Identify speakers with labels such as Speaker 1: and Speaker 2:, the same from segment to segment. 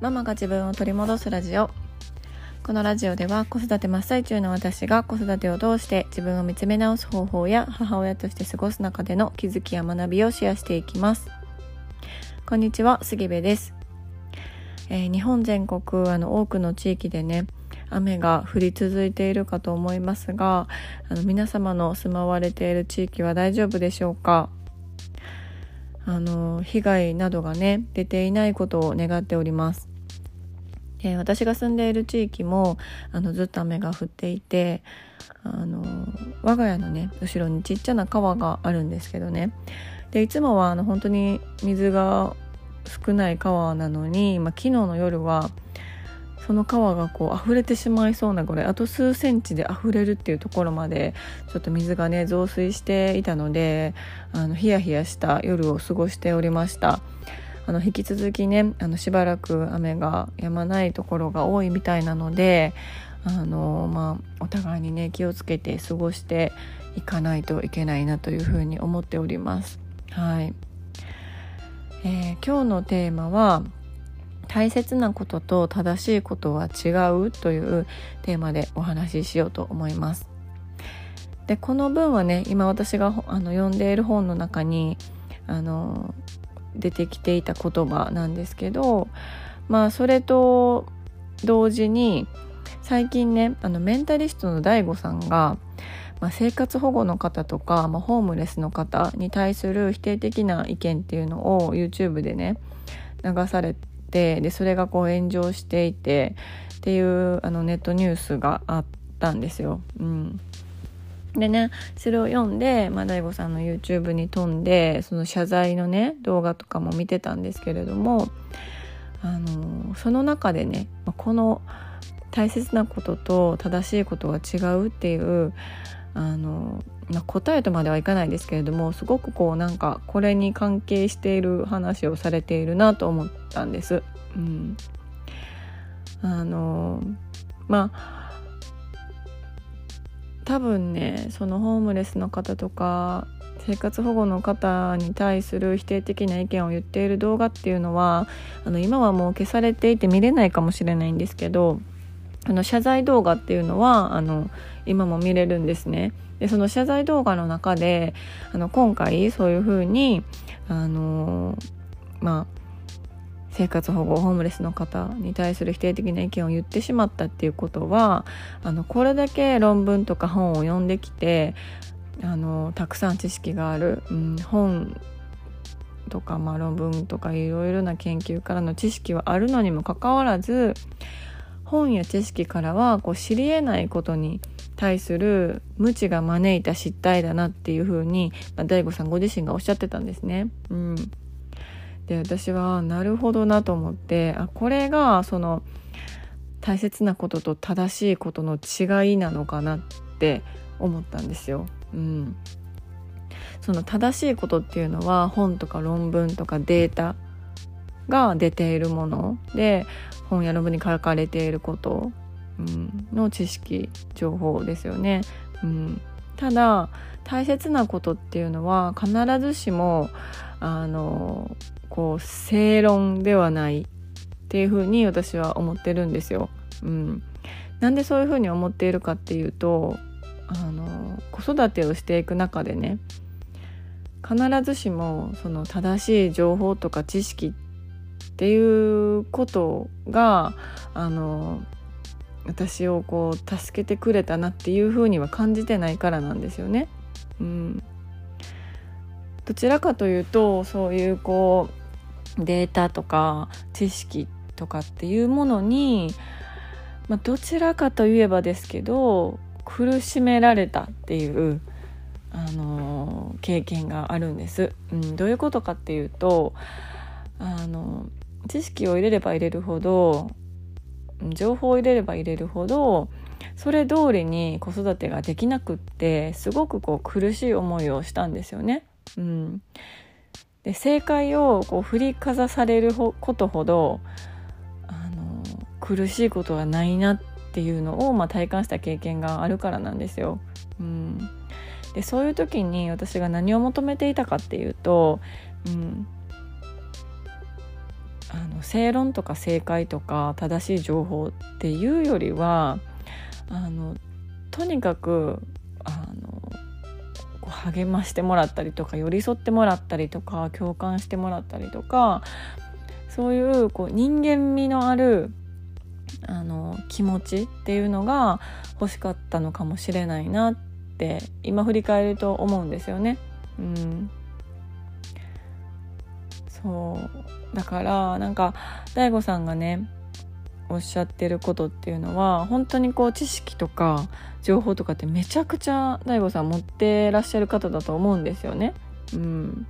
Speaker 1: ママが自分を取り戻すラジオ。このラジオでは子育て真っ最中の私が子育てを通して自分を見つめ直す方法や母親として過ごす中での気づきや学びをシェアしていきます。こんにちは杉部です、えー、日本全国あの多くの地域でね雨が降り続いているかと思いますがあの皆様の住まわれている地域は大丈夫でしょうか？あの被害などがね出ていないことを願っております。で私が住んでいる地域もあのずっと雨が降っていてあの我が家のね後ろにちっちゃな川があるんですけどねでいつもはあの本当に水が少ない川なのに、まあ、昨日の夜はその川がこう溢れてしまいそうなぐらいあと数センチで溢れるっていうところまでちょっと水がね増水していたのであのヒヤヒヤした夜を過ごしておりました。あの引き続きねあのしばらく雨が止まないところが多いみたいなのであの、まあ、お互いにね気をつけて過ごしていかないといけないなというふうに思っております。はいえー、今日のテーマは大切なことと正しいことは違うというテーマでお話ししようと思います。でこの文はね今私があの読んでいる本の中にあの出てきていた言葉なんですけどまあそれと同時に最近ねあのメンタリストの DAIGO さんが、まあ、生活保護の方とか、まあ、ホームレスの方に対する否定的な意見っていうのを YouTube でね流されてでそれがこう炎上していてっていうあのネットニュースがあったんですよ。うんでねそれを読んで、まあ、大悟さんの YouTube に飛んでその謝罪のね動画とかも見てたんですけれどもあのその中でねこの大切なことと正しいことが違うっていうあの、まあ、答えとまではいかないですけれどもすごくこうなんかこれに関係している話をされているなと思ったんです。うん、あのまあ多分ねそのホームレスの方とか生活保護の方に対する否定的な意見を言っている動画っていうのはあの今はもう消されていて見れないかもしれないんですけどあの謝罪動画っていうのはあの今も見れるんですね。でその謝罪動画の中であの今回そういうふうにあのまあ生活保護ホームレスの方に対する否定的な意見を言ってしまったっていうことはあのこれだけ論文とか本を読んできてあのたくさん知識がある、うん、本とか、まあ、論文とかいろいろな研究からの知識はあるのにもかかわらず本や知識からはこう知りえないことに対する無知が招いた失態だなっていうふうに、まあ、大悟さんご自身がおっしゃってたんですね。うん、で私はなるほどなと思ってあこれがその大切なことと正しいことの違いなのかなって思ったんですよ。うん、その正しいことっていうのは本とか論文とかデータが出ているもので本や論文に書かれていること、うん、の知識情報ですよね。うん、ただ大切なことっていうのは必ずしもあのこう正論ではないっていうふうに私は思ってるんですよ。うん、なんでそういうふうに思っているかっていうとあの子育てをしていく中でね必ずしもその正しい情報とか知識っていうことがあの私をこう助けてくれたなっていうふうには感じてないからなんですよね。うん、どちらかというとそういうこうデータとか知識とかっていうものに、まあ、どちらかといえばですけど苦しめられたっていう、あの経験があるんです、うん。どういうことかっていうと、あの知識を入れれば入れるほど情報を入れれば入れるほどそれ通りに子育てができなくってすごくこう苦しい思いをしたんですよね。うん、で正解をこう振りかざされることほどあの苦しいことはないなっていうのを、まあ、体感した経験があるからなんですよ。うん、でそういう時に私が何を求めていたかっていうと、うん、あの正論とか正解とか正しい情報っていうよりはあのとにかく励ましてもらったりとか寄り添ってもらったりとか共感してもらったりとかそういうこう人間味のあるあの気持ちっていうのが欲しかったのかもしれないなって今振り返ると思うんですよね。うん、そうだからなんか DAIGO さんがねおっしゃってることっていうのは本当にこう知識とか情報とかってめちゃくちゃ DAIGO さん持ってらっしゃる方だと思うんですよね。うん、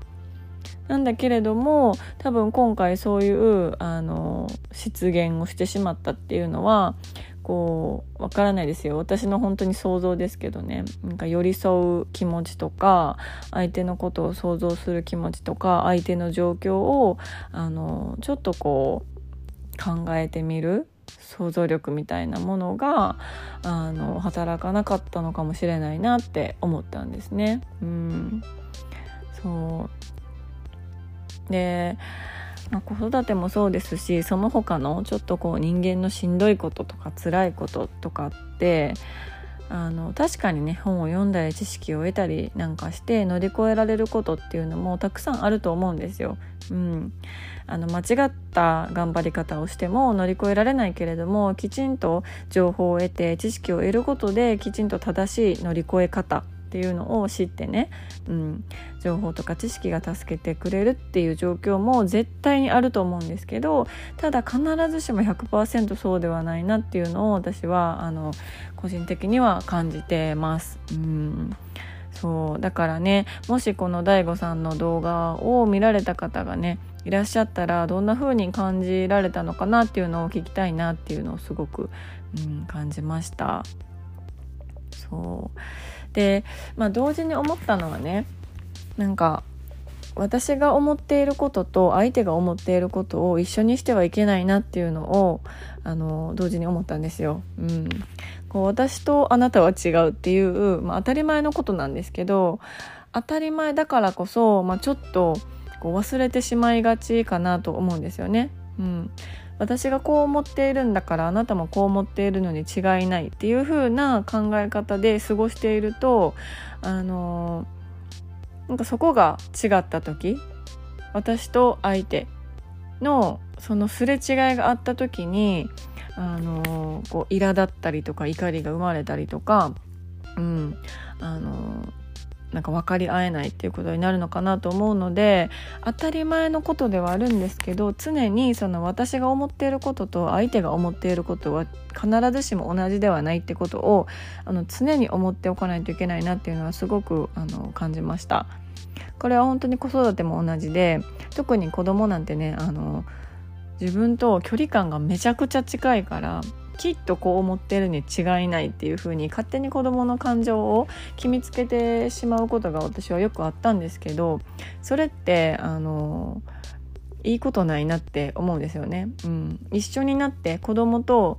Speaker 1: なんだけれども多分今回そういうあの失言をしてしまったっていうのはこうわからないですよ。私の本当に想像ですけどね。なんか寄り添う気持ちとか相手のことを想像する気持ちとか相手の状況をあのちょっとこう考えてみる想像力みたいなものがあの働かなかったのかもしれないなって思ったんですね。うんそうで、まあ、子育てもそうですしその他のちょっとこう人間のしんどいこととか辛いこととかってあの確かにね本を読んだり知識を得たりなんかして乗り越えられることっていうのもたくさんあると思うんですよ。うん、あの間違った頑張り方をしても乗り越えられないけれどもきちんと情報を得て知識を得ることできちんと正しい乗り越え方っていうのを知ってね、うん、情報とか知識が助けてくれるっていう状況も絶対にあると思うんですけどただ必ずしも100%そうではないなっていうのを私はあの個人的には感じてます。うん。そう。だからねもしこの DAIGO さんの動画を見られた方がねいらっしゃったらどんな風に感じられたのかなっていうのを聞きたいなっていうのをすごく、うん、感じました。そう。で、まあ、同時に思ったのはねなんか私が思っていることと相手が思っていることを一緒にしてはいけないなっていうのをあの同時に思ったんですよ。うん、こう私とあなたは違うっていう、まあ、当たり前のことなんですけど当たり前だからこそ、まあ、ちょっとこう忘れてしまいがちかなと思うんですよね。うん、私がこう思っているんだからあなたもこう思っているのに違いないっていう風な考え方で過ごしているとあのなんかそこが違った時私と相手のそのすれ違いがあった時にあのこう苛立ったりとか怒りが生まれたりとか、うんあのなんか分かり合えないっていうことになるのかなと思うので当たり前のことではあるんですけど常にその私が思っていることと相手が思っていることは必ずしも同じではないってことをあの常に思っておかないといけないなっていうのはすごくあの感じました。これは本当に子育ても同じで特に子供なんてねあの自分と距離感がめちゃくちゃ近いからきっとこう思ってるに違いないっていう風に勝手に子どもの感情を決めつけてしまうことが私はよくあったんですけどそれってあのいいことないなって思うんですよね。うん、一緒になって子供と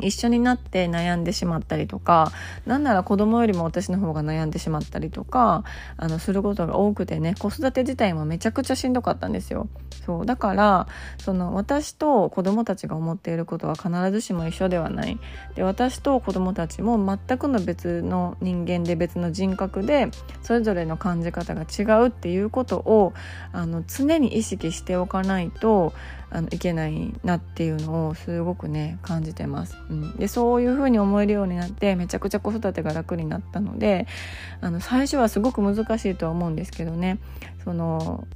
Speaker 1: 一緒になって悩んでしまったりとかなんなら子供よりも私の方が悩んでしまったりとかあのすることが多くてね子育て自体もめちゃくちゃしんどかったんですよ。そうだからその私と子供たちが思っていることは必ずしも一緒ではない。で私と子供たちも全くの別の人間で別の人格でそれぞれの感じ方が違うっていうことをあの常に意識しておかないとあのいけないなっていうのをすごくね感じてます。うん、でそういう風に思えるようになってめちゃくちゃ子育てが楽になったのであの最初はすごく難しいとは思うんですけどねその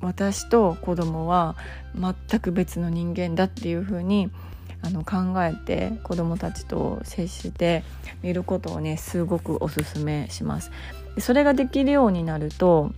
Speaker 1: 私と子供は全く別の人間だっていう風にあの考えて子供たちと接してみることをねすごくおすすめします。それができるようになると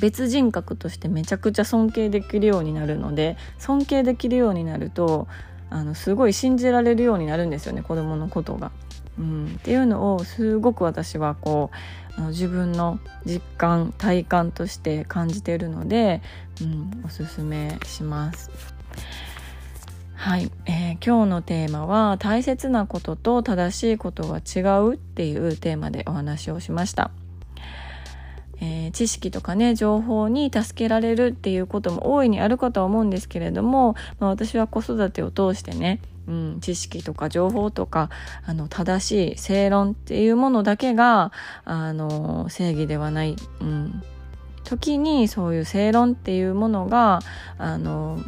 Speaker 1: 別人格としてめちゃくちゃ尊敬できるようになるので尊敬できるようになるとあのすごい信じられるようになるんですよね子供のことが。うん、っていうのをすごく私はこうあの自分の実感体感として感じているので、うん、おすすめします。はい、えー、今日のテーマは「大切なことと正しいことは違う」っていうテーマでお話をしました。えー、知識とかね情報に助けられるっていうことも大いにあるかとは思うんですけれども、まあ、私は子育てを通してねうん、知識とか情報とかあの正しい正論っていうものだけがあの正義ではない、うん、時にそういう正論っていうものがあの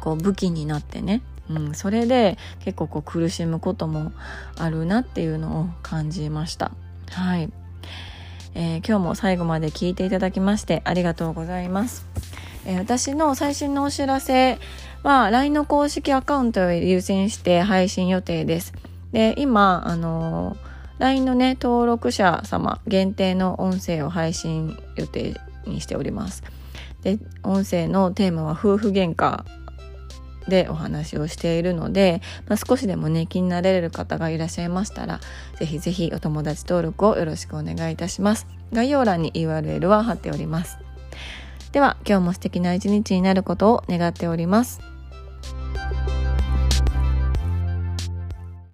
Speaker 1: こう武器になってね、うん、それで結構こう苦しむこともあるなっていうのを感じました。はい、えー、今日も最後まで聞いていただきましてありがとうございます。えー、私の最新のお知らせは LINE の公式アカウントを優先して配信予定です。で今あの LINE のね登録者様限定の音声を配信予定にしております。で音声のテーマは夫婦喧嘩でお話をしているので、まあ、少しでもね気になれる方がいらっしゃいましたら是非是非お友達登録をよろしくお願いいたします。概要欄に URL は貼っております。では今日も素敵な一日になることを願っております。you